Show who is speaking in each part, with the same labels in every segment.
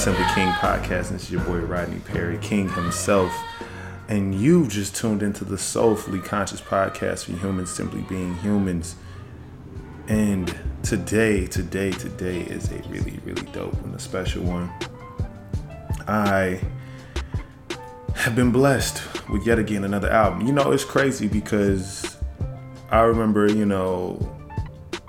Speaker 1: Simply King podcast, and this is your boy Rodney Perry, King himself. And you've just tuned into the Soulfully Conscious podcast for humans simply being humans. And today, today, today is a really, really dope and a special one. I have been blessed with yet again another album. You know, it's crazy because I remember, you know,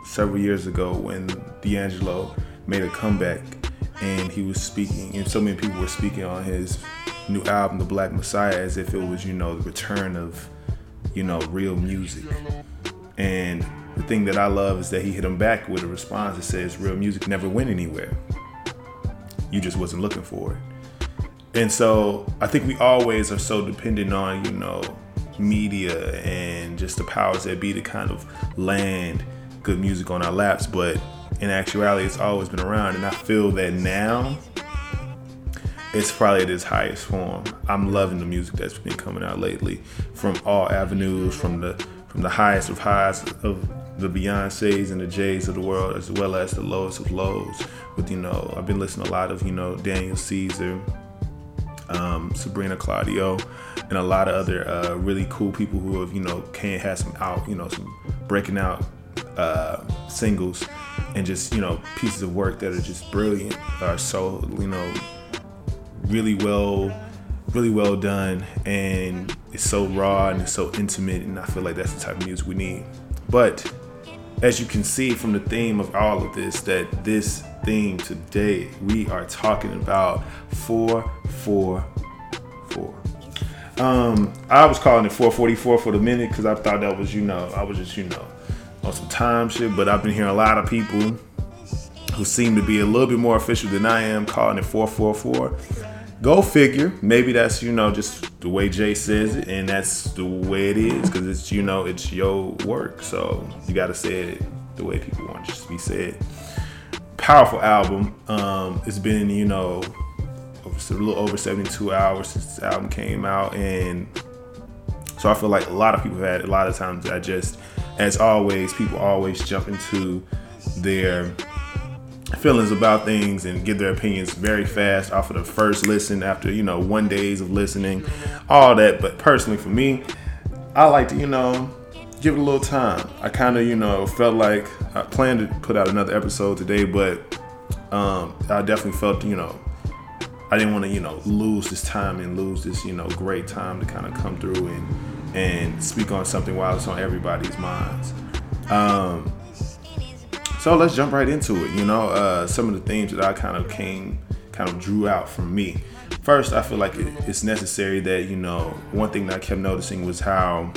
Speaker 1: several years ago when D'Angelo made a comeback and he was speaking, and so many people were speaking on his new album, The Black Messiah, as if it was, you know, the return of, you know, real music. And the thing that I love is that he hit him back with a response that says, real music never went anywhere. You just wasn't looking for it. And so I think we always are so dependent on, you know, media and just the powers that be to kind of land good music on our laps. But in actuality, it's always been around. And I feel that now it's probably at its highest form. I'm loving the music that's been coming out lately from all avenues, from the from the highest of highs of the Beyonces and the Jays of the world, as well as the lowest of lows. With you know, I've been listening a lot of you know Daniel Caesar, um, Sabrina Claudio, and a lot of other uh, really cool people who have you know can have some out you know some breaking out uh, singles and just you know pieces of work that are just brilliant are so you know really well really well done and it's so raw and it's so intimate and i feel like that's the type of music we need. But as you can see from the theme of all of this that this theme today we are talking about 444 um i was calling it 444 for the minute because i thought that was you know i was just you know on some time shit, but I've been hearing a lot of people who seem to be a little bit more official than I am calling it 444. Go figure. Maybe that's, you know, just the way Jay says it, and that's the way it is because it's, you know, it's your work. So you got to say it the way people want it to be said. Powerful album. Um, it's been, you know, a little over 72 hours since the album came out, and so I feel like a lot of people had a lot of times I just as always, people always jump into their feelings about things and give their opinions very fast off of the first listen after you know one days of listening all that. But personally for me i like to you know give it a little time. I kind of you know felt like i planned to put out another episode today but um, i definitely felt you know i didn't want to you know lose this time and lose this you know great time to kind of come through and and speak on something while it's on everybody's minds. Um, so let's jump right into it. You know, uh, some of the themes that I kind of came, kind of drew out from me. First, I feel like it's necessary that, you know, one thing that I kept noticing was how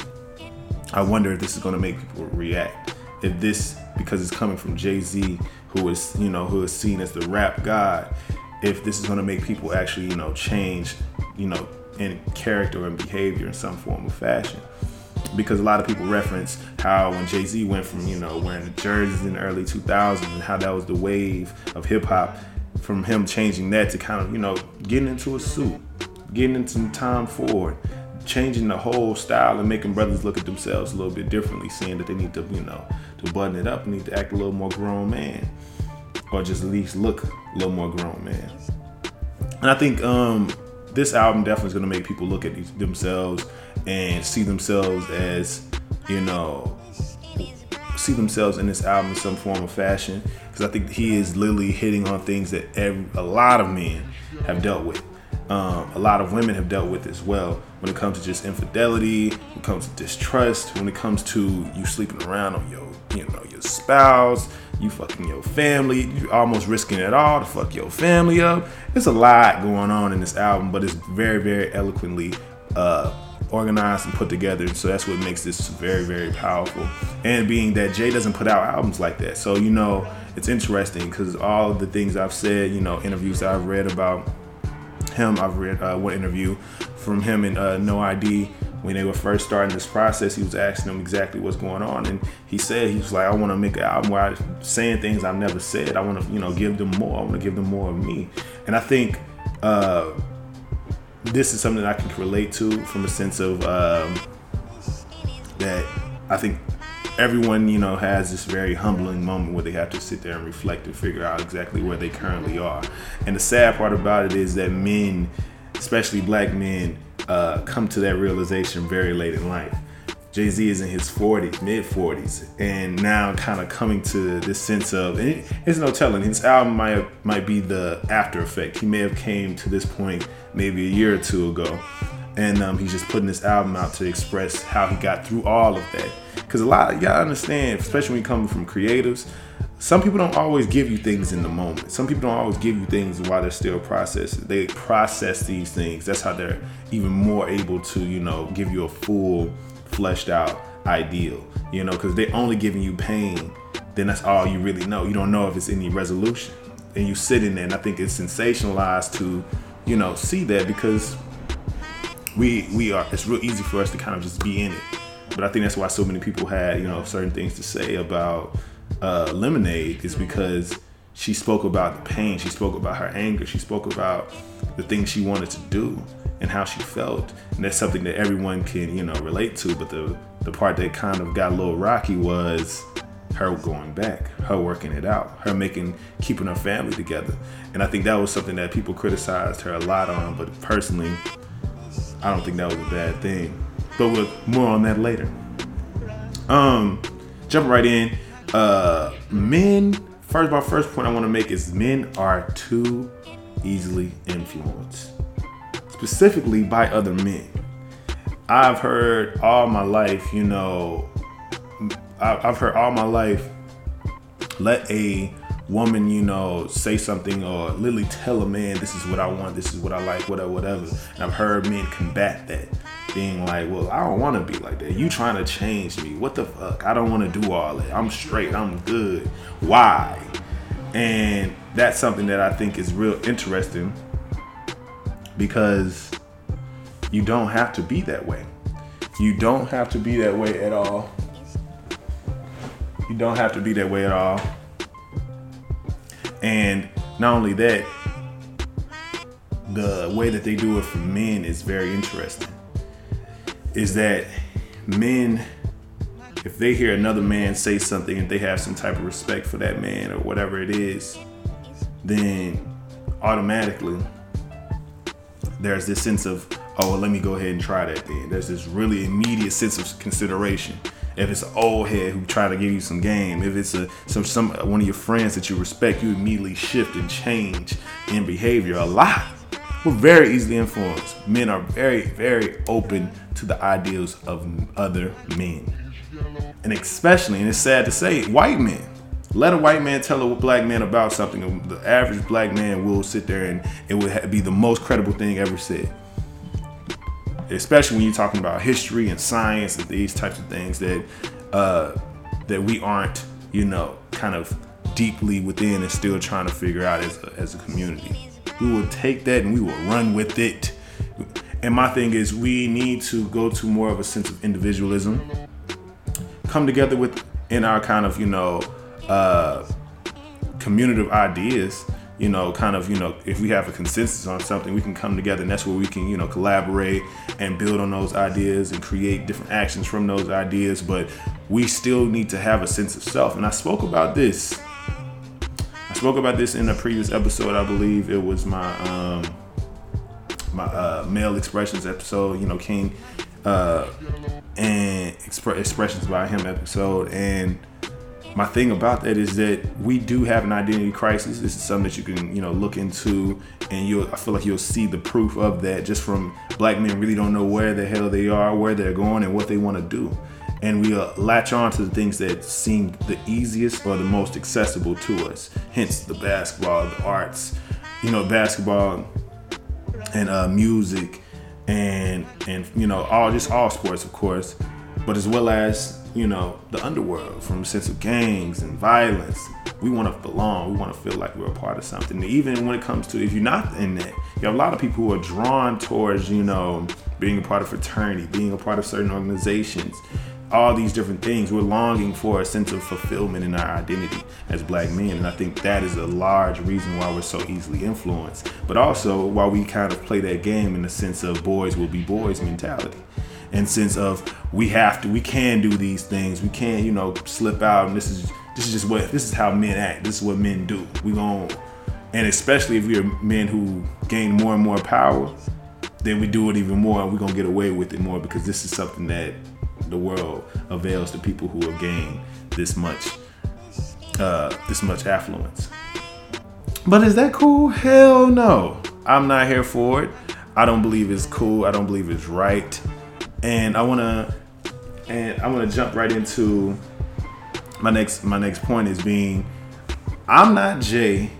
Speaker 1: I wonder if this is going to make people react. If this, because it's coming from Jay Z, who is, you know, who is seen as the rap god, if this is going to make people actually, you know, change, you know, in character and behavior in some form or fashion. Because a lot of people reference how when Jay Z went from, you know, wearing the jerseys in the early 2000s and how that was the wave of hip hop, from him changing that to kind of, you know, getting into a suit, getting into Tom Ford, changing the whole style and making brothers look at themselves a little bit differently, seeing that they need to, you know, to button it up, need to act a little more grown man, or just at least look a little more grown man. And I think um, this album definitely is going to make people look at these, themselves and see themselves as, you know, see themselves in this album in some form of fashion. Because I think he is literally hitting on things that every, a lot of men have dealt with. Um, a lot of women have dealt with as well when it comes to just infidelity, when it comes to distrust, when it comes to you sleeping around on your, you know, your spouse, you fucking your family, you almost risking it all to fuck your family up. There's a lot going on in this album, but it's very, very eloquently uh, organized and put together. So that's what makes this very, very powerful. And being that Jay doesn't put out albums like that, so you know it's interesting because all the things I've said, you know, interviews I've read about him, I've read uh, one interview from him and uh, No ID when they were first starting this process, he was asking them exactly what's going on, and he said he was like, "I want to make an album where I'm saying things I've never said. I want to, you know, give them more. I want to give them more of me." And I think uh, this is something that I can relate to from a sense of um, that I think everyone, you know, has this very humbling moment where they have to sit there and reflect and figure out exactly where they currently are. And the sad part about it is that men, especially black men, uh, come to that realization very late in life. Jay Z is in his 40s, mid 40s, and now kind of coming to this sense of, and it, there's no telling, his album might might be the after effect. He may have came to this point maybe a year or two ago, and um, he's just putting this album out to express how he got through all of that. Because a lot, of y'all understand, especially when come from creatives, some people don't always give you things in the moment. Some people don't always give you things while they're still processing. They process these things. That's how they're even more able to, you know, give you a full, fleshed out ideal. You know, because they're only giving you pain. Then that's all you really know. You don't know if it's any resolution. And you sit in there, and I think it's sensationalized to, you know, see that because we we are. It's real easy for us to kind of just be in it. But I think that's why so many people had, you know, certain things to say about uh, Lemonade is because she spoke about the pain, she spoke about her anger, she spoke about the things she wanted to do and how she felt. And that's something that everyone can, you know, relate to. But the the part that kind of got a little rocky was her going back, her working it out, her making keeping her family together. And I think that was something that people criticized her a lot on, but personally, I don't think that was a bad thing. But with more on that later. Um, jumping right in, uh, men. First, my first point I want to make is men are too easily influenced, specifically by other men. I've heard all my life, you know, I've heard all my life, let a woman, you know, say something or literally tell a man, this is what I want, this is what I like, whatever, whatever. And I've heard men combat that being like, well, I don't want to be like that. You trying to change me. What the fuck? I don't want to do all that. I'm straight. I'm good. Why? And that's something that I think is real interesting because you don't have to be that way. You don't have to be that way at all. You don't have to be that way at all. And not only that, the way that they do it for men is very interesting is that men, if they hear another man say something and they have some type of respect for that man or whatever it is, then automatically there's this sense of, oh, well, let me go ahead and try that then. There's this really immediate sense of consideration. If it's an old head who try to give you some game, if it's a some some one of your friends that you respect, you immediately shift and change in behavior a lot. We're very easily influenced. Men are very, very open to the ideals of other men. And especially, and it's sad to say, white men. Let a white man tell a black man about something. The average black man will sit there and it would be the most credible thing ever said. Especially when you're talking about history and science and these types of things that uh, that we aren't, you know, kind of deeply within and still trying to figure out as a, as a community. We will take that and we will run with it and my thing is, we need to go to more of a sense of individualism, come together with in our kind of you know uh, community of ideas. You know, kind of you know, if we have a consensus on something, we can come together, and that's where we can you know collaborate and build on those ideas and create different actions from those ideas. But we still need to have a sense of self. And I spoke about this. I spoke about this in a previous episode. I believe it was my. Um, my uh, male expressions episode, you know, King, uh, and expre- expressions by him episode. And my thing about that is that we do have an identity crisis. This is something that you can, you know, look into, and you I feel like you'll see the proof of that just from black men really don't know where the hell they are, where they're going, and what they want to do. And we uh, latch on to the things that seem the easiest or the most accessible to us. Hence the basketball, the arts. You know, basketball and uh, music and and you know all just all sports of course but as well as you know the underworld from a sense of gangs and violence we want to belong we want to feel like we're a part of something even when it comes to if you're not in that you have a lot of people who are drawn towards you know being a part of fraternity being a part of certain organizations all these different things. We're longing for a sense of fulfillment in our identity as black men. And I think that is a large reason why we're so easily influenced. But also why we kind of play that game in the sense of boys will be boys mentality. And sense of we have to, we can do these things. We can, you know, slip out and this is this is just what this is how men act. This is what men do. We going and especially if we're men who gain more and more power, then we do it even more and we're gonna get away with it more because this is something that the world avails to people who have gained this much uh, this much affluence. But is that cool? Hell no. I'm not here for it. I don't believe it's cool. I don't believe it's right. And I wanna and I wanna jump right into my next my next point is being I'm not Jay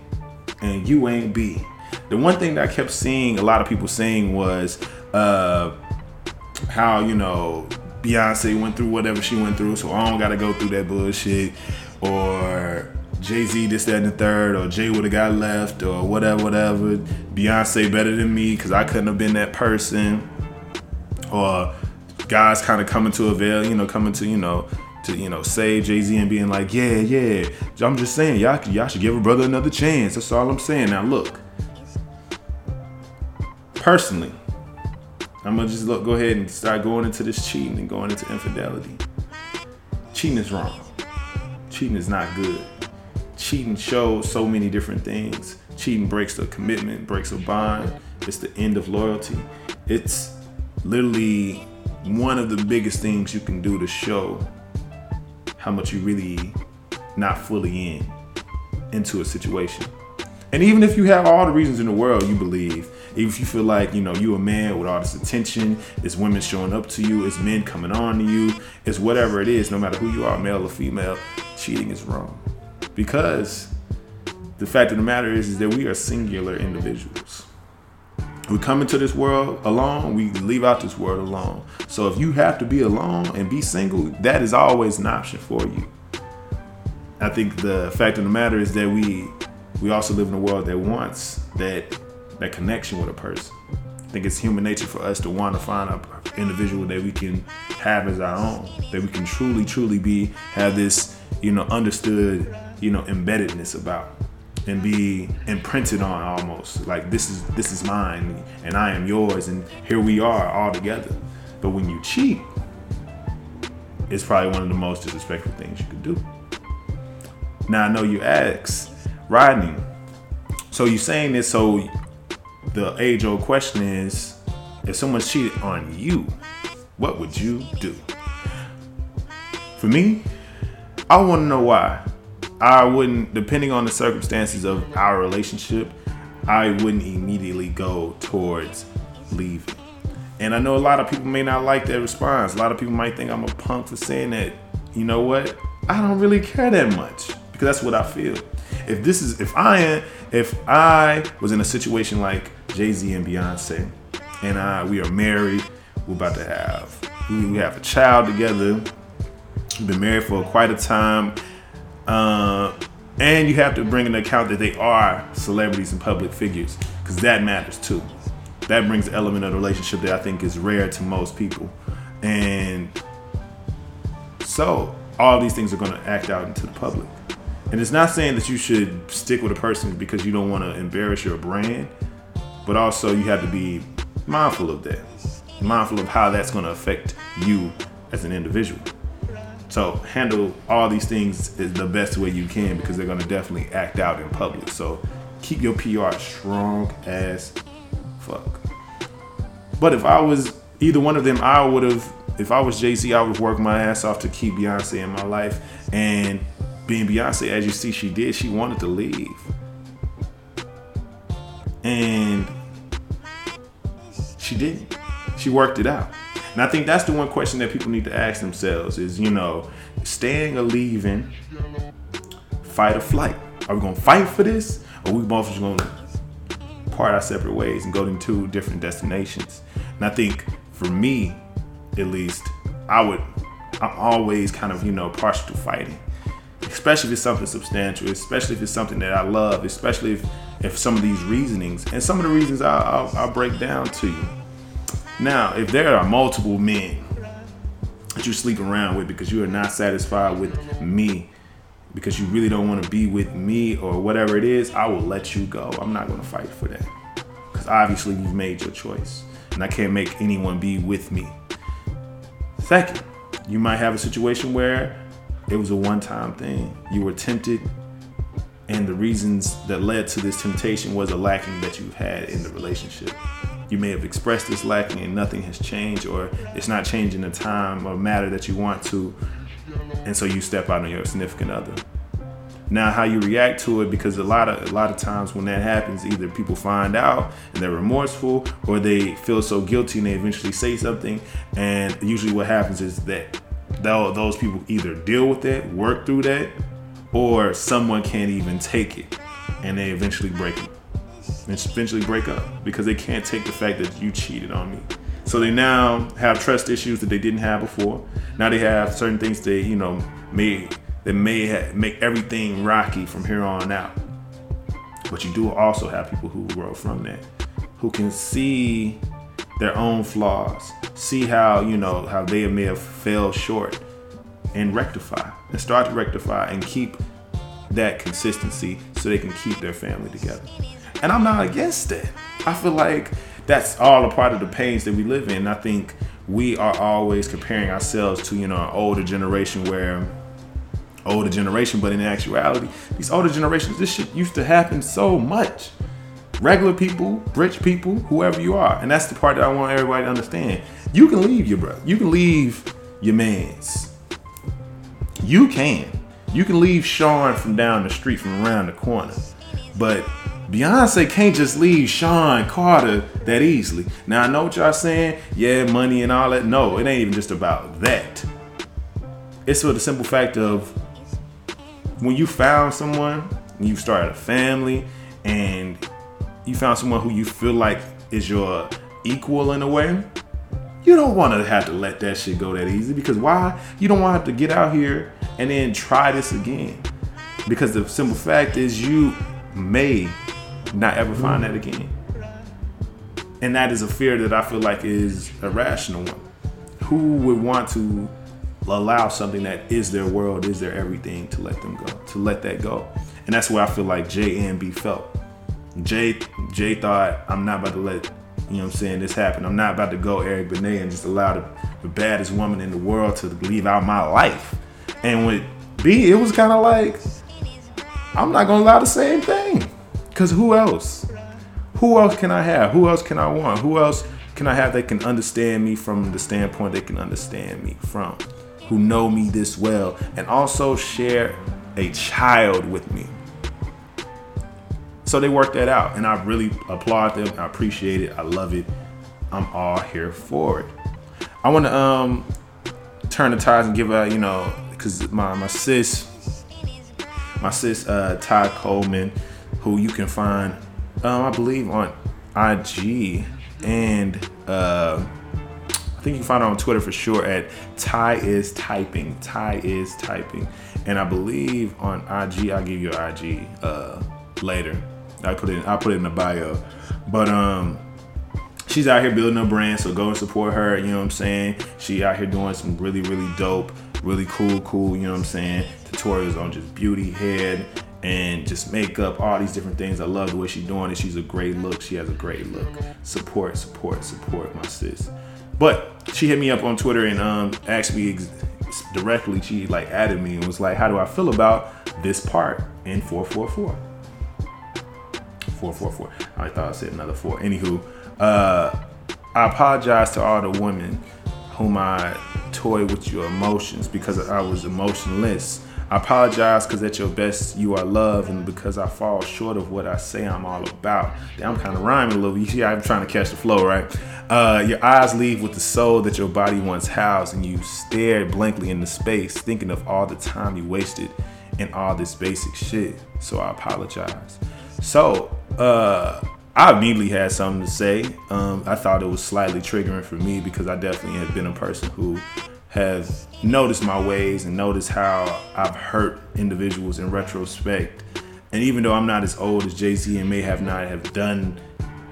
Speaker 1: and you ain't B. The one thing that I kept seeing a lot of people saying was uh how you know Beyonce went through whatever she went through, so I don't gotta go through that bullshit. Or Jay Z, this, that, and the third, or Jay would have got left, or whatever, whatever. Beyonce better than me because I couldn't have been that person. Or guys kind of coming to avail, you know, coming to, you know, to you know save Jay Z and being like, yeah, yeah. I'm just saying, y'all, y'all should give a brother another chance. That's all I'm saying. Now look, personally, I'm gonna just look, go ahead and start going into this cheating and going into infidelity. Cheating is wrong. Cheating is not good. Cheating shows so many different things. Cheating breaks the commitment, breaks a bond. It's the end of loyalty. It's literally one of the biggest things you can do to show how much you really not fully in into a situation. And even if you have all the reasons in the world you believe if you feel like, you know, you a man with all this attention, it's women showing up to you, it's men coming on to you, it's whatever it is, no matter who you are, male or female, cheating is wrong. Because the fact of the matter is, is that we are singular individuals. We come into this world alone, we leave out this world alone. So if you have to be alone and be single, that is always an option for you. I think the fact of the matter is that we we also live in a world that wants that that connection with a person. I think it's human nature for us to want to find an individual that we can have as our own, that we can truly, truly be, have this, you know, understood, you know, embeddedness about and be imprinted on almost like this is this is mine and I am yours and here we are all together. But when you cheat, it's probably one of the most disrespectful things you could do. Now I know you ask, Rodney, so you're saying this so the age old question is if someone cheated on you, what would you do? For me, I want to know why. I wouldn't, depending on the circumstances of our relationship, I wouldn't immediately go towards leaving. And I know a lot of people may not like that response. A lot of people might think I'm a punk for saying that. You know what? I don't really care that much because that's what I feel. If this is, if I if I was in a situation like Jay Z and Beyonce, and I we are married. We're about to have we have a child together. We've been married for quite a time. Uh, and you have to bring into account that they are celebrities and public figures because that matters too. That brings an element of the relationship that I think is rare to most people. And so all these things are going to act out into the public. And it's not saying that you should stick with a person because you don't want to embarrass your brand but also you have to be mindful of that, mindful of how that's going to affect you as an individual. So handle all these things is the best way you can because they're to definitely act out in public. So keep your PR strong as fuck. But if I was either one of them, I would have. If I was Jay I would work my ass off to keep Beyonce in my life. And being Beyonce, as you see, she did. She wanted to leave. And she didn't. She worked it out. And I think that's the one question that people need to ask themselves is, you know, staying or leaving, fight or flight. Are we gonna fight for this? Or we both just gonna part our separate ways and go to two different destinations? And I think for me, at least, I would I'm always kind of, you know, partial to fighting. Especially if it's something substantial, especially if it's something that I love, especially if if some of these reasonings and some of the reasons I'll, I'll, I'll break down to you. Now, if there are multiple men that you sleep around with because you are not satisfied with me because you really don't want to be with me or whatever it is, I will let you go. I'm not going to fight for that. Because obviously you've made your choice. And I can't make anyone be with me. Second, you might have a situation where it was a one time thing. You were tempted, and the reasons that led to this temptation was a lacking that you've had in the relationship. You may have expressed this lacking and nothing has changed, or it's not changing the time or matter that you want to, and so you step out on your significant other. Now, how you react to it, because a lot of a lot of times when that happens, either people find out and they're remorseful, or they feel so guilty and they eventually say something. And usually, what happens is that those people either deal with it, work through that, or someone can't even take it, and they eventually break it. And eventually break up because they can't take the fact that you cheated on me. So they now have trust issues that they didn't have before. Now they have certain things they, you know, may that may have, make everything rocky from here on out. But you do also have people who grow from that, who can see their own flaws, see how you know how they may have fell short, and rectify and start to rectify and keep that consistency so they can keep their family together. And I'm not against it. I feel like that's all a part of the pains that we live in. I think we are always comparing ourselves to you know an older generation where older generation, but in actuality, these older generations, this shit used to happen so much. Regular people, rich people, whoever you are. And that's the part that I want everybody to understand. You can leave your brother. You can leave your mans. You can. You can leave Sean from down the street from around the corner. But Beyonce can't just leave Sean Carter that easily. Now I know what y'all saying, yeah, money and all that. No, it ain't even just about that. It's for the simple fact of when you found someone, you started a family, and you found someone who you feel like is your equal in a way, you don't want to have to let that shit go that easy because why? You don't want to have to get out here and then try this again. Because the simple fact is, you may not ever find that again. And that is a fear that I feel like is a rational one. Who would want to allow something that is their world, is their everything to let them go, to let that go. And that's where I feel like Jay and B felt. Jay Jay thought I'm not about to let you know what I'm saying this happen. I'm not about to go Eric Benet and just allow the, the baddest woman in the world to leave out my life. And with B, it was kind of like I'm not gonna allow the same thing. Cause who else? Who else can I have? Who else can I want? Who else can I have that can understand me from the standpoint they can understand me from? who know me this well and also share a child with me. So they worked that out, and I really applaud them. I appreciate it. I love it. I'm all here for it. I want to um turn the ties and give a you know because my my sis my sis uh Ty Coleman, who you can find um I believe on IG and uh I think you can find her on Twitter for sure at Ty is typing. Ty is typing. And I believe on IG, I'll give you an IG uh, later. I put it. I put it in the bio. But um, she's out here building a brand, so go and support her. You know what I'm saying? She out here doing some really, really dope, really cool, cool. You know what I'm saying? Tutorials on just beauty, head, and just makeup, all these different things. I love the way she's doing it. She's a great look. She has a great look. Support, support, support my sis. But she hit me up on Twitter and um, asked me ex- directly. She like added me and was like, "How do I feel about this part in 444?" 444. I thought I said another four. Anywho, uh, I apologize to all the women whom I toy with your emotions because I was emotionless. I apologize because at your best you are love, and because I fall short of what I say I'm all about. I'm kind of rhyming a little. You see, I'm trying to catch the flow, right? Uh, your eyes leave with the soul that your body once housed, and you stare blankly into space, thinking of all the time you wasted and all this basic shit. So I apologize. So, uh, I immediately had something to say. Um, I thought it was slightly triggering for me because I definitely have been a person who has noticed my ways and noticed how I've hurt individuals in retrospect. And even though I'm not as old as Jay Z and may have not have done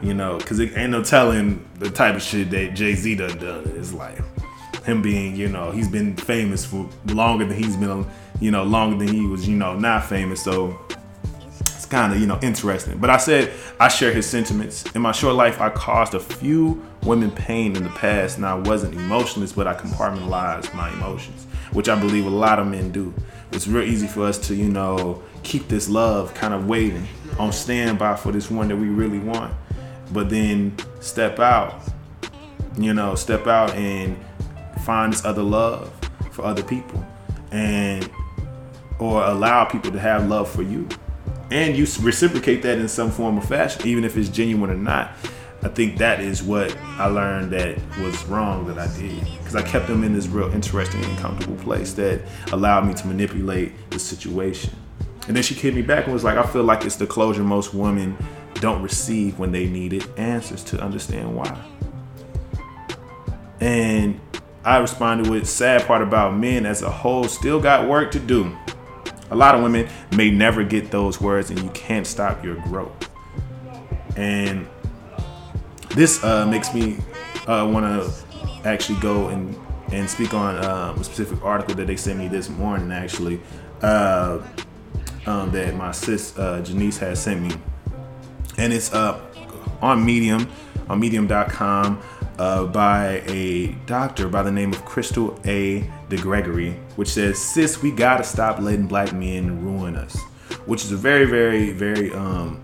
Speaker 1: you know, because it ain't no telling the type of shit that Jay Z done done in his life. him being, you know, he's been famous for longer than he's been, you know, longer than he was, you know, not famous. So kind of, you know, interesting. But I said I share his sentiments. In my short life, I caused a few women pain in the past, and I wasn't emotionless, but I compartmentalized my emotions, which I believe a lot of men do. It's real easy for us to, you know, keep this love kind of waiting on standby for this one that we really want, but then step out, you know, step out and find this other love for other people and or allow people to have love for you and you reciprocate that in some form or fashion even if it's genuine or not. I think that is what i learned that was wrong that i did because i kept them in this real interesting and comfortable place that allowed me to manipulate the situation. And then she hit me back and was like i feel like it's the closure most women don't receive when they needed answers to understand why. And I responded with sad part about men as a whole still got work to do. A lot of women may never get those words, and you can't stop your growth. And this uh, makes me uh, want to actually go and and speak on um, a specific article that they sent me this morning, actually, uh, um, that my sis uh, Janice has sent me, and it's up on Medium, on Medium.com uh, by a doctor by the name of Crystal A. DeGregory, which says, "Sis, we gotta stop letting black men ruin us," which is a very, very, very, um,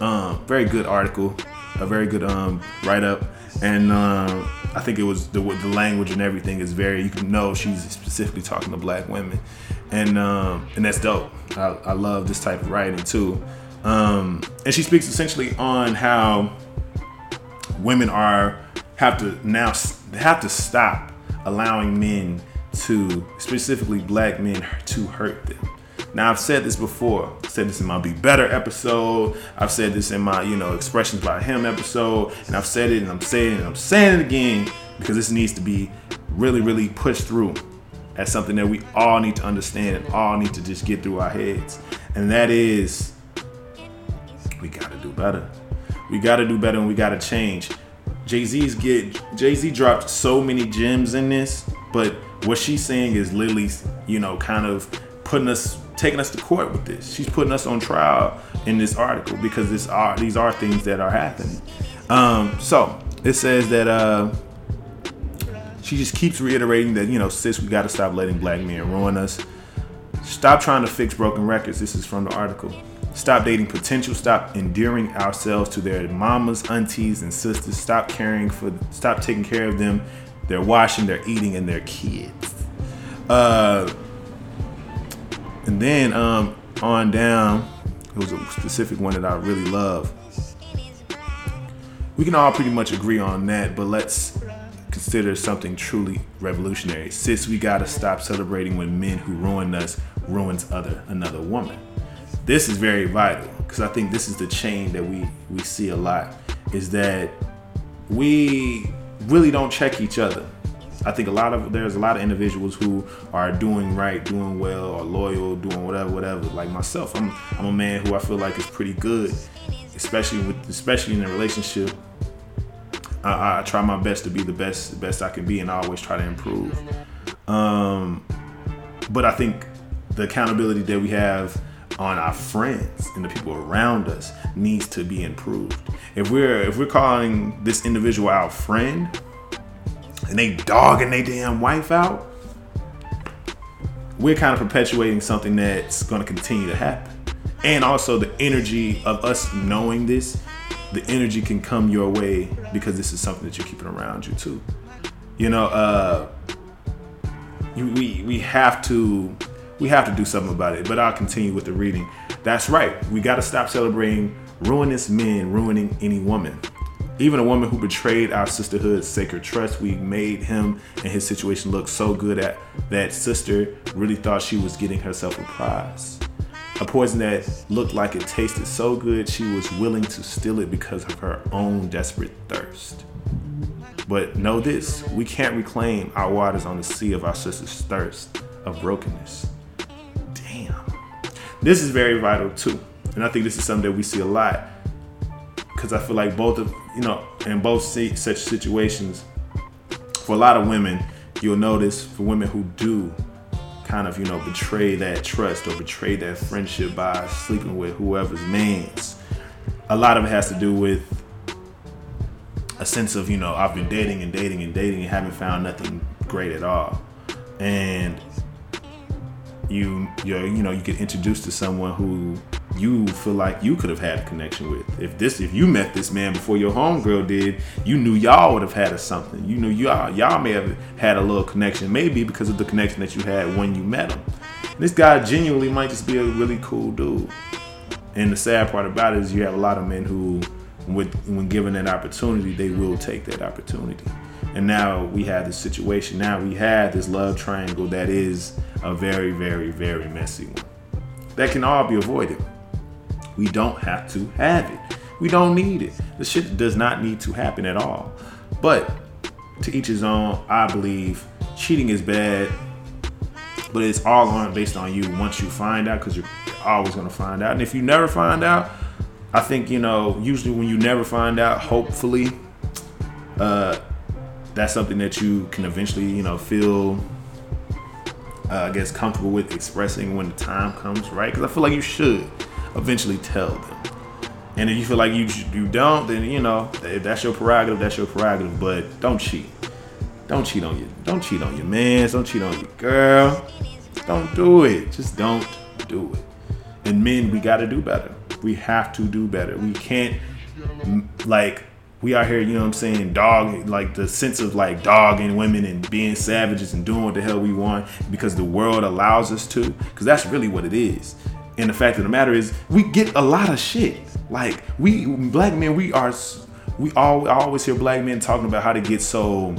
Speaker 1: um, very good article, a very good um write up, and um, I think it was the the language and everything is very. You can know she's specifically talking to black women, and um, and that's dope. I, I love this type of writing too. Um, and she speaks essentially on how women are have to now have to stop allowing men to specifically black men to hurt them. Now I've said this before. I said this in my Be Better episode. I've said this in my, you know, expressions by him episode. And I've said it and I'm saying it and I'm saying it again because this needs to be really, really pushed through as something that we all need to understand and all need to just get through our heads. And that is we gotta do better. We gotta do better and we gotta change. Jay Z's get Jay Z dropped so many gems in this, but what she's saying is literally, you know, kind of putting us, taking us to court with this. She's putting us on trial in this article because this are these are things that are happening. Um, so it says that uh, she just keeps reiterating that you know, sis, we got to stop letting black men ruin us. Stop trying to fix broken records. This is from the article. Stop dating potential. Stop endearing ourselves to their mamas, aunties, and sisters. Stop caring for. Stop taking care of them. They're washing, they're eating, and their kids. Uh, and then um, on down, it was a specific one that I really love. We can all pretty much agree on that, but let's consider something truly revolutionary. Sis, we gotta stop celebrating when men who ruin us ruins other another woman this is very vital because I think this is the chain that we we see a lot is that we really don't check each other. I think a lot of there's a lot of individuals who are doing right, doing well, or loyal, doing whatever, whatever. Like myself, I'm I'm a man who I feel like is pretty good, especially with especially in a relationship. I, I try my best to be the best the best I can be, and I always try to improve. Um, but I think the accountability that we have on our friends and the people around us needs to be improved. If we're if we're calling this individual our friend and they dogging their damn wife out, we're kind of perpetuating something that's going to continue to happen. And also the energy of us knowing this, the energy can come your way because this is something that you're keeping around you too. You know, uh, we we have to we have to do something about it. But I'll continue with the reading. That's right. We got to stop celebrating ruinous men ruining any woman. Even a woman who betrayed our sisterhood's sacred trust, we made him and his situation look so good at that sister really thought she was getting herself a prize. A poison that looked like it tasted so good she was willing to steal it because of her own desperate thirst. But know this we can't reclaim our waters on the sea of our sister's thirst of brokenness. This is very vital too, and I think this is something that we see a lot because I feel like both of you know in both such situations, for a lot of women, you'll notice for women who do kind of, you know, betray that trust or betray that friendship by sleeping with whoever's man's. A lot of it has to do with a sense of, you know, I've been dating and dating and dating and haven't found nothing great at all. And you you you know, you get introduced to someone who you feel like you could have had a connection with. If this, if you met this man before your homegirl did, you knew y'all would have had a something. You knew y'all y'all may have had a little connection, maybe because of the connection that you had when you met him. This guy genuinely might just be a really cool dude. And the sad part about it is you have a lot of men who, with, when given that opportunity, they will take that opportunity. And now we have this situation. Now we have this love triangle that is a very, very, very messy one. That can all be avoided we don't have to have it. We don't need it. The shit does not need to happen at all. But to each his own, I believe cheating is bad, but it's all on based on you once you find out because you're always going to find out. And if you never find out, I think, you know, usually when you never find out, hopefully, uh, that's something that you can eventually, you know, feel, uh, I guess, comfortable with expressing when the time comes, right? Because I feel like you should eventually tell them. And if you feel like you you don't, then you know if that's your prerogative, that's your prerogative. But don't cheat. Don't cheat on you. Don't cheat on your man. Don't cheat on your girl. Don't do it. Just don't do it. And men, we got to do better. We have to do better. We can't like we out here, you know what I'm saying, dog like the sense of like dogging women and being savages and doing what the hell we want because the world allows us to. Because that's really what it is. And the fact of the matter is, we get a lot of shit. Like we black men, we are we all I always hear black men talking about how to get so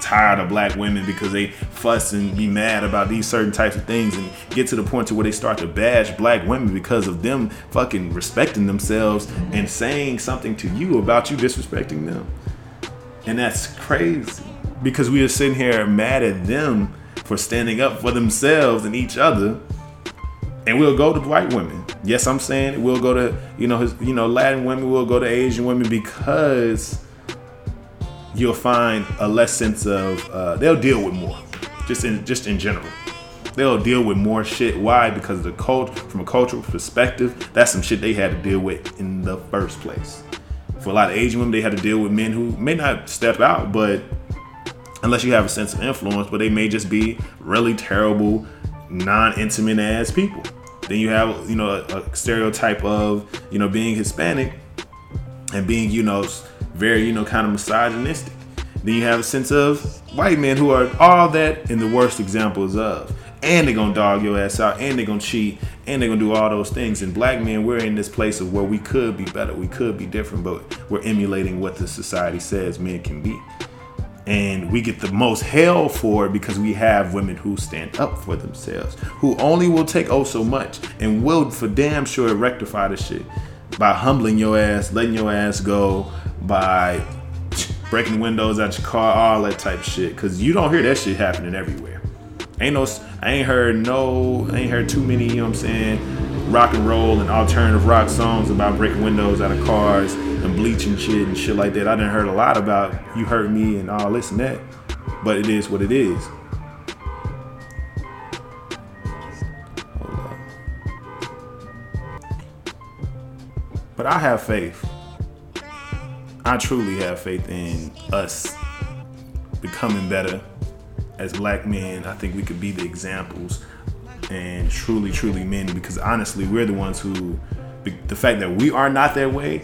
Speaker 1: tired of black women because they fuss and be mad about these certain types of things and get to the point to where they start to bash black women because of them fucking respecting themselves and saying something to you about you disrespecting them. And that's crazy because we are sitting here mad at them for standing up for themselves and each other and we'll go to white women. Yes, I'm saying we'll go to you know his, you know Latin women. We'll go to Asian women because you'll find a less sense of uh, they'll deal with more, just in just in general. They'll deal with more shit. Why? Because of the cult, from a cultural perspective, that's some shit they had to deal with in the first place. For a lot of Asian women, they had to deal with men who may not step out, but unless you have a sense of influence, but they may just be really terrible, non-intimate ass people. Then you have, you know, a, a stereotype of, you know, being Hispanic and being, you know, very, you know, kind of misogynistic. Then you have a sense of white men who are all that and the worst examples of. And they're gonna dog your ass out, and they're gonna cheat, and they're gonna do all those things. And black men, we're in this place of where we could be better, we could be different, but we're emulating what the society says men can be and we get the most hell for it because we have women who stand up for themselves, who only will take oh so much and will for damn sure rectify the shit by humbling your ass, letting your ass go, by breaking windows out your car, all that type shit. Cause you don't hear that shit happening everywhere. Ain't no, I ain't heard no, I ain't heard too many, you know what I'm saying, rock and roll and alternative rock songs about breaking windows out of cars and bleaching shit and shit like that. I didn't heard a lot about you hurt me and all this and that, but it is what it is. But I have faith. I truly have faith in us becoming better as black men. I think we could be the examples and truly, truly men because honestly, we're the ones who, the fact that we are not that way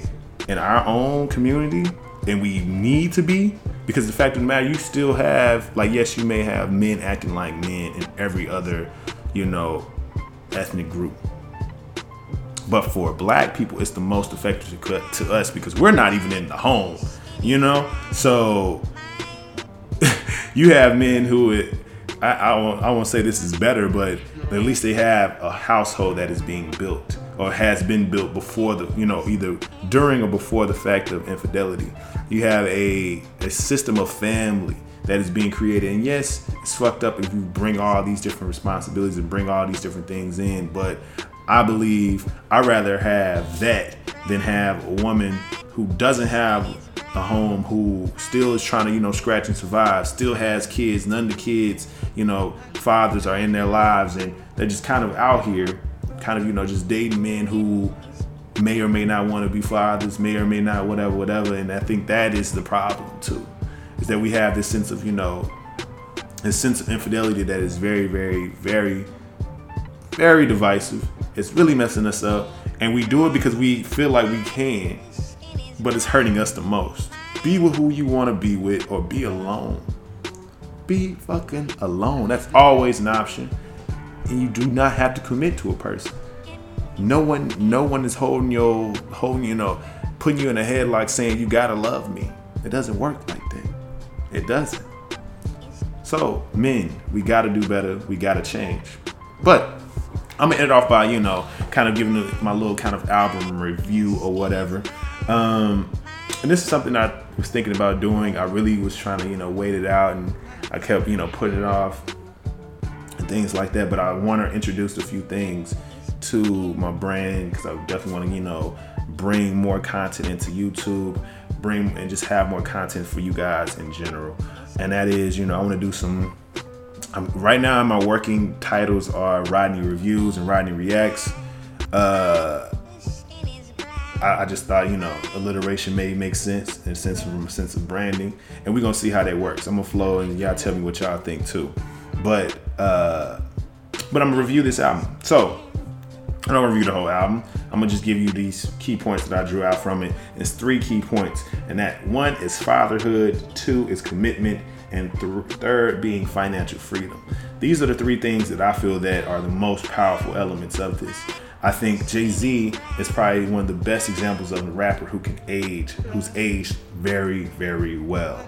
Speaker 1: in our own community and we need to be because the fact of the matter you still have like yes you may have men acting like men in every other you know ethnic group but for black people it's the most effective to cut to us because we're not even in the home you know? So you have men who I, I, won't, I won't say this is better but at least they have a household that is being built or has been built before the you know either during or before the fact of infidelity. You have a, a system of family that is being created. And yes it's fucked up if you bring all these different responsibilities and bring all these different things in but i believe i rather have that than have a woman who doesn't have a home who still is trying to, you know, scratch and survive, still has kids, none of the kids, you know, fathers are in their lives and they're just kind of out here, kind of, you know, just dating men who may or may not want to be fathers, may or may not, whatever, whatever. And I think that is the problem too, is that we have this sense of, you know, a sense of infidelity that is very, very, very, very divisive. It's really messing us up. And we do it because we feel like we can, but it's hurting us the most. Be with who you want to be with or be alone. Be fucking alone. That's always an option. And you do not have to commit to a person. No one no one is holding your holding you know, putting you in a head saying you gotta love me. It doesn't work like that. It doesn't. So, men, we got to do better. We got to change. But I'm gonna end it off by you know, kind of giving my little kind of album review or whatever. Um, and this is something I was thinking about doing. I really was trying to you know wait it out, and I kept you know putting it off and things like that. But I want to introduce a few things to my brand because I definitely want to you know bring more content into YouTube, bring and just have more content for you guys in general and that is, you know, I want to do some. I'm, right now, my working titles are Rodney Reviews and Rodney Reacts. Uh, I, I, just thought, you know, alliteration may make sense in sense from a sense of branding, and we're gonna see how that works. I'm gonna flow, and y'all tell me what y'all think too. But uh, but I'm gonna review this album. So I don't review the whole album. I'm gonna just give you these key points that I drew out from it. It's three key points, and that one is fatherhood, two is commitment, and th- third being financial freedom. These are the three things that I feel that are the most powerful elements of this. I think Jay Z is probably one of the best examples of a rapper who can age, who's aged very, very well.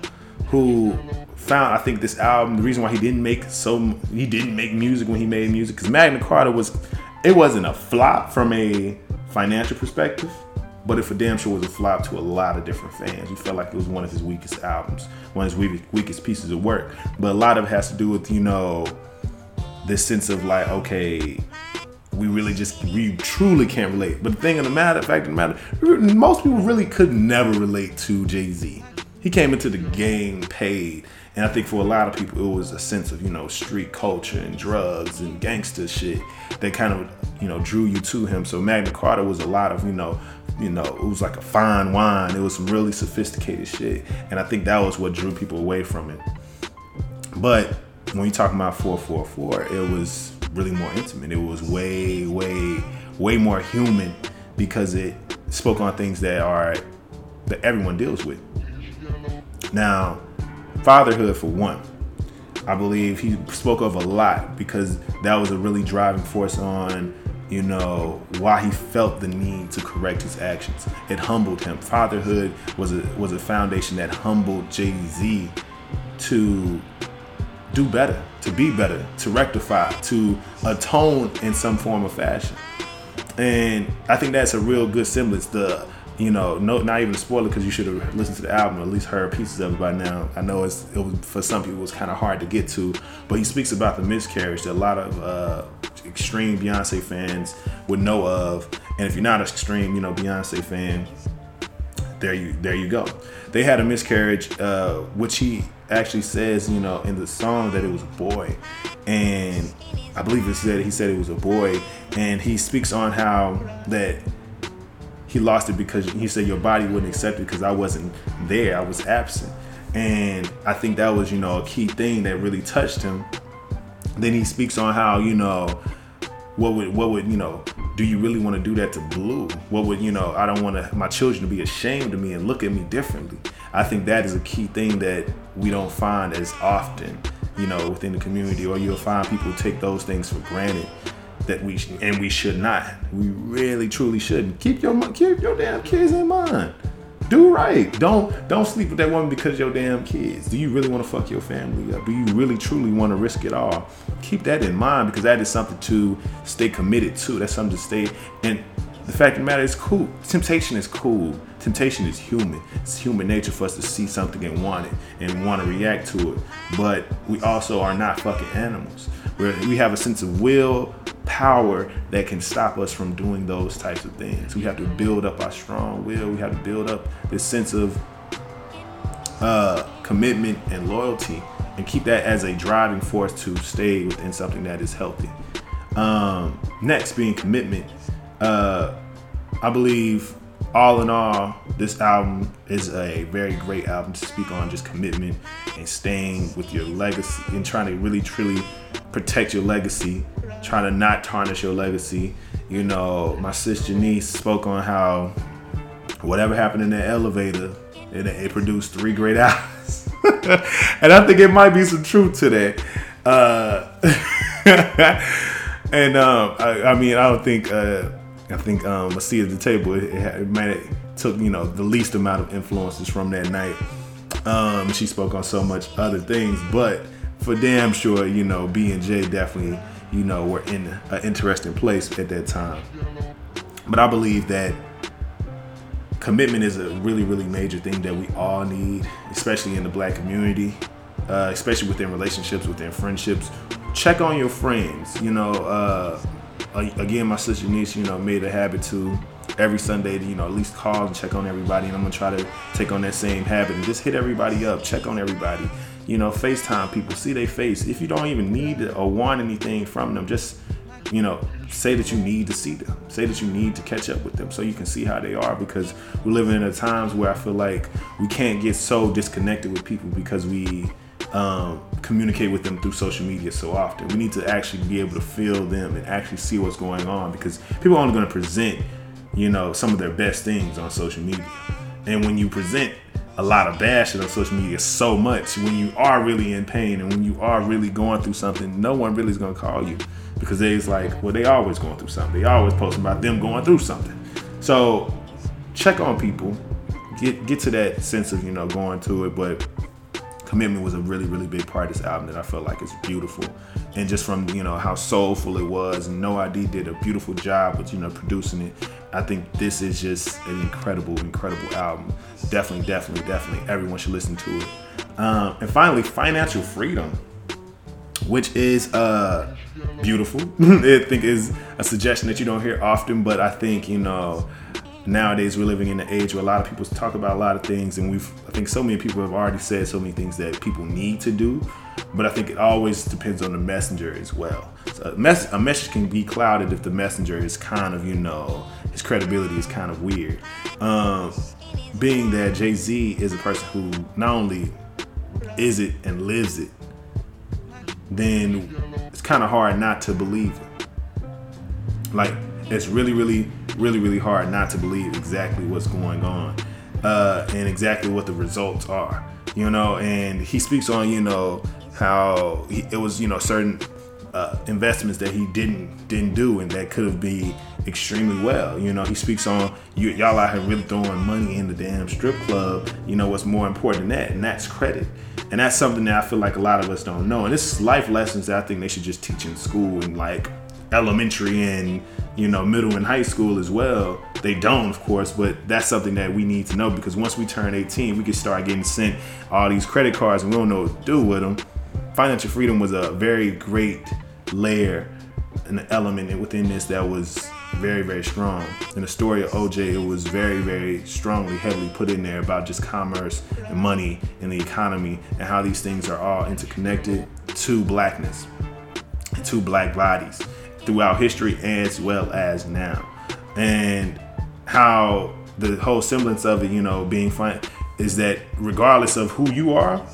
Speaker 1: Who found I think this album the reason why he didn't make so he didn't make music when he made music because Magna Carta was it wasn't a flop from a financial perspective, but it for damn sure was a flop to a lot of different fans. We felt like it was one of his weakest albums, one of his weakest pieces of work. But a lot of it has to do with, you know, this sense of like, okay, we really just we truly can't relate. But the thing of the matter, fact of the matter, most people really could never relate to Jay Z. He came into the game paid. And I think for a lot of people, it was a sense of, you know, street culture and drugs and gangster shit that kind of, you know, drew you to him. So Magna Carta was a lot of, you know, you know, it was like a fine wine. It was some really sophisticated shit. And I think that was what drew people away from it. But when you talk about 444, it was really more intimate. It was way, way, way more human because it spoke on things that are that everyone deals with. Now, fatherhood for one. I believe he spoke of a lot because that was a really driving force on, you know, why he felt the need to correct his actions. It humbled him. Fatherhood was a was a foundation that humbled Jay Z to do better, to be better, to rectify, to atone in some form of fashion. And I think that's a real good semblance. The you know, no, not even a spoiler because you should have listened to the album, or at least heard pieces of it by now. I know it's it was for some people it was kind of hard to get to, but he speaks about the miscarriage that a lot of uh, extreme Beyonce fans would know of, and if you're not an extreme, you know, Beyonce fan, there you there you go. They had a miscarriage, uh, which he actually says, you know, in the song that it was a boy, and I believe it said he said it was a boy, and he speaks on how that he lost it because he said your body wouldn't accept it because I wasn't there. I was absent. And I think that was, you know, a key thing that really touched him. Then he speaks on how, you know, what would what would, you know, do you really want to do that to Blue? What would, you know, I don't want to my children to be ashamed of me and look at me differently. I think that is a key thing that we don't find as often, you know, within the community or you'll find people take those things for granted that we and we should not. We really truly shouldn't. Keep your keep your damn kids in mind. Do right. Don't don't sleep with that woman because your damn kids. Do you really want to fuck your family up? Do you really truly want to risk it all? Keep that in mind because that is something to stay committed to. That's something to stay and the fact of the matter is cool. Temptation is cool. Temptation is human. It's human nature for us to see something and want it and want to react to it. But we also are not fucking animals. Where we have a sense of will, power that can stop us from doing those types of things. We have to build up our strong will. We have to build up this sense of uh, commitment and loyalty, and keep that as a driving force to stay within something that is healthy. Um, next, being commitment. Uh, I believe, all in all, this album is a very great album to speak on just commitment and staying with your legacy and trying to really, truly protect your legacy, trying to not tarnish your legacy. You know, my sister Janice spoke on how whatever happened in that elevator, it, it produced three great hours. and I think it might be some truth to that. Uh, and um, I, I, mean, I don't think uh, I think um, a seat at the table it, it, it, it took you know the least amount of influences from that night. Um, she spoke on so much other things, but for damn sure, you know, B and J definitely you know were in an interesting place at that time. But I believe that commitment is a really, really major thing that we all need, especially in the black community, uh, especially within relationships, within friendships. Check on your friends. You know, uh, again, my sister niece, you know, made a habit to every Sunday to, you know, at least call and check on everybody. And I'm gonna try to take on that same habit and just hit everybody up, check on everybody. You know, FaceTime people, see their face. If you don't even need or want anything from them, just you know, say that you need to see them. Say that you need to catch up with them so you can see how they are because we're living in a times where I feel like we can't get so disconnected with people because we um, communicate with them through social media so often. We need to actually be able to feel them and actually see what's going on because people are only going to present, you know, some of their best things on social media. And when you present a lot of bad shit on social media so much, when you are really in pain and when you are really going through something, no one really is to call you because they's like, well, they always going through something. They always posting about them going through something. So check on people, get get to that sense of you know going to it, but commitment was a really really big part of this album that I felt like is beautiful, and just from you know how soulful it was, No ID did a beautiful job with you know producing it. I think this is just an incredible incredible album. Definitely definitely definitely everyone should listen to it. Um, and finally, financial freedom which is uh, beautiful. I think is a suggestion that you don't hear often, but I think you know nowadays we're living in an age where a lot of people talk about a lot of things, and we've I think so many people have already said so many things that people need to do, but I think it always depends on the messenger as well. So a, mess- a message can be clouded if the messenger is kind of you know his credibility is kind of weird. Um, being that Jay Z is a person who not only is it and lives it, then it's kind of hard not to believe it. Like it's really, really, really, really hard not to believe exactly what's going on uh, and exactly what the results are. You know, and he speaks on you know how he, it was you know certain uh, investments that he didn't didn't do and that could have been extremely well. You know, he speaks on you, y'all out here really throwing money in the damn strip club. You know, what's more important than that, and that's credit. And that's something that I feel like a lot of us don't know. And this is life lessons that I think they should just teach in school and like elementary and you know middle and high school as well. They don't, of course, but that's something that we need to know because once we turn 18, we can start getting sent all these credit cards and we don't know what to do with them. Financial freedom was a very great layer and element within this that was very, very strong. In the story of OJ, it was very, very strongly, heavily put in there about just commerce and money and the economy and how these things are all interconnected to blackness, to black bodies throughout history as well as now. And how the whole semblance of it, you know, being fun is that regardless of who you are,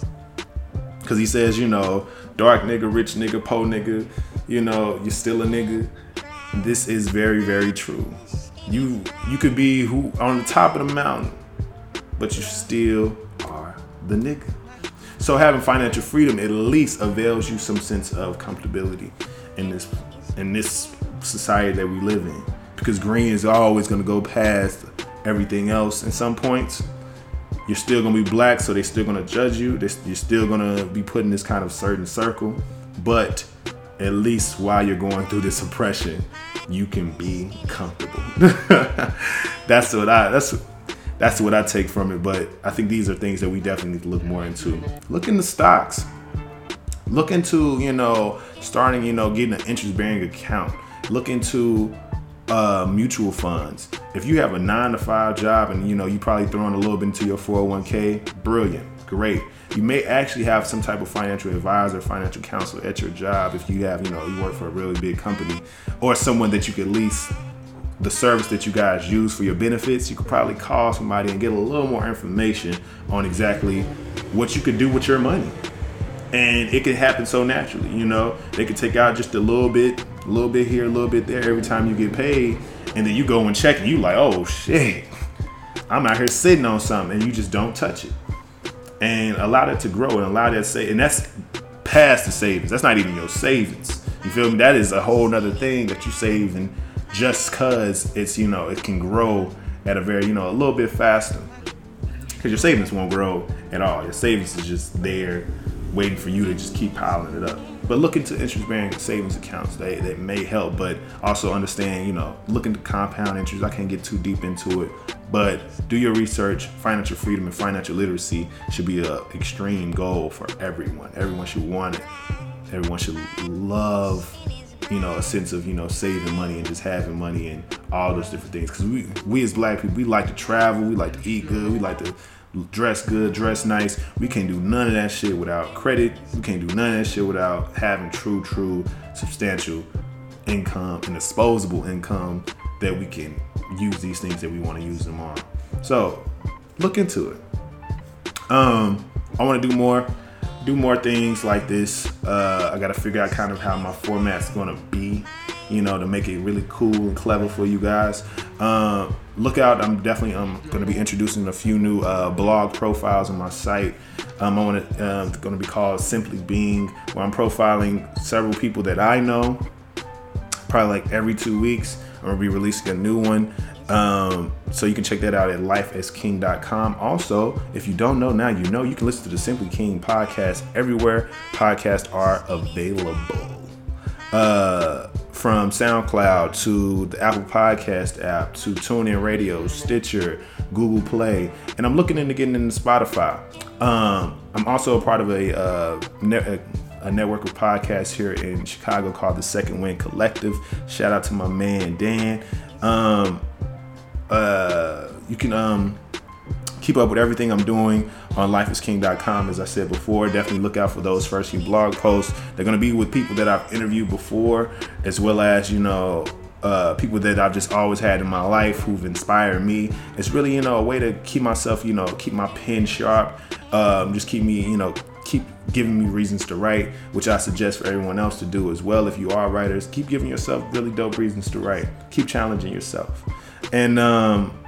Speaker 1: because he says, you know, dark nigga, rich nigga, po nigga, you know, you're still a nigga this is very, very true. You you could be who on the top of the mountain, but you still are the nigga. So having financial freedom at least avails you some sense of comfortability in this in this society that we live in. Because green is always gonna go past everything else in some points. You're still gonna be black, so they're still gonna judge you. You're still gonna be put in this kind of certain circle. But at least while you're going through this oppression, you can be comfortable. that's what I that's that's what I take from it. But I think these are things that we definitely need to look more into. Look into stocks. Look into, you know, starting, you know, getting an interest bearing account. Look into uh, mutual funds. If you have a nine to five job and you know you probably throwing a little bit into your 401k, brilliant great. You may actually have some type of financial advisor, financial counselor at your job if you have, you know, you work for a really big company or someone that you could lease the service that you guys use for your benefits. You could probably call somebody and get a little more information on exactly what you could do with your money. And it can happen so naturally, you know. They could take out just a little bit, a little bit here, a little bit there every time you get paid, and then you go and check and you like, oh shit, I'm out here sitting on something, and you just don't touch it. And allow that to grow and allow that say, and that's past the savings. That's not even your savings. You feel me? That is a whole nother thing that you save and just cause it's you know it can grow at a very you know a little bit faster because your savings won't grow at all. Your savings is just there waiting for you to just keep piling it up. But look into interest bearing savings accounts. They, they may help, but also understand, you know, look into compound interest. I can't get too deep into it, but do your research. Financial freedom and financial literacy should be an extreme goal for everyone. Everyone should want it. Everyone should love you know, a sense of, you know, saving money and just having money and all those different things. Because we, we as black people, we like to travel, we like to eat good, we like to dress good, dress nice. We can't do none of that shit without credit. We can't do none of that shit without having true, true, substantial income and disposable income that we can use these things that we want to use them on. So look into it. Um, I want to do more, do more things like this. Uh, I got to figure out kind of how my format's to be, you know, to make it really cool and clever for you guys. Um, look out! I'm definitely um, going to be introducing a few new uh, blog profiles on my site. Um, I want to uh, going to be called Simply Being, where I'm profiling several people that I know. Probably like every two weeks, I'm gonna be releasing a new one. Um, so you can check that out at lifeasking.com. Also, if you don't know now, you know you can listen to the Simply King podcast everywhere podcasts are available. Uh, from SoundCloud to the Apple Podcast app to TuneIn Radio, Stitcher, Google Play, and I'm looking into getting into Spotify. Um, I'm also a part of a, uh, ne- a network of podcasts here in Chicago called the Second Wind Collective. Shout out to my man Dan. Um, uh, you can um, keep up with everything I'm doing on lifeisking.com. As I said before, definitely look out for those first few blog posts. They're going to be with people that I've interviewed before, as well as, you know, uh, people that I've just always had in my life who've inspired me. It's really, you know, a way to keep myself, you know, keep my pen sharp, um, just keep me, you know, keep giving me reasons to write, which I suggest for everyone else to do as well. If you are writers, keep giving yourself really dope reasons to write. Keep challenging yourself. And um,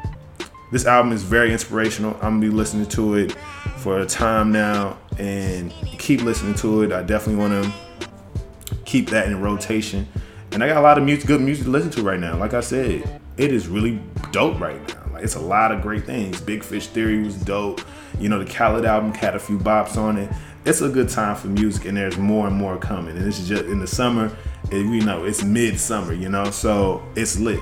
Speaker 1: this album is very inspirational. I'm gonna be listening to it for a time now and keep listening to it. I definitely want to keep that in rotation. And I got a lot of music, good music to listen to right now. Like I said, it is really dope right now. Like it's a lot of great things. Big Fish Theory was dope. You know, the Khaled album had a few bops on it. It's a good time for music, and there's more and more coming. And this is just in the summer. And you know, it's midsummer. You know, so it's lit.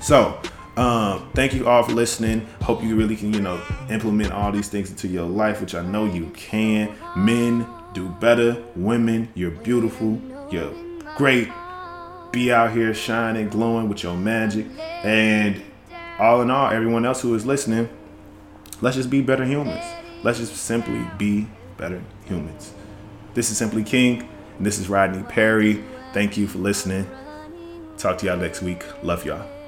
Speaker 1: So um, thank you all for listening. Hope you really can, you know, implement all these things into your life, which I know you can. Men, do better. Women, you're beautiful. You're great. Be out here shining, glowing with your magic. And all in all, everyone else who is listening, let's just be better humans. Let's just simply be better humans. This is Simply King, and this is Rodney Perry. Thank you for listening. Talk to y'all next week. Love y'all.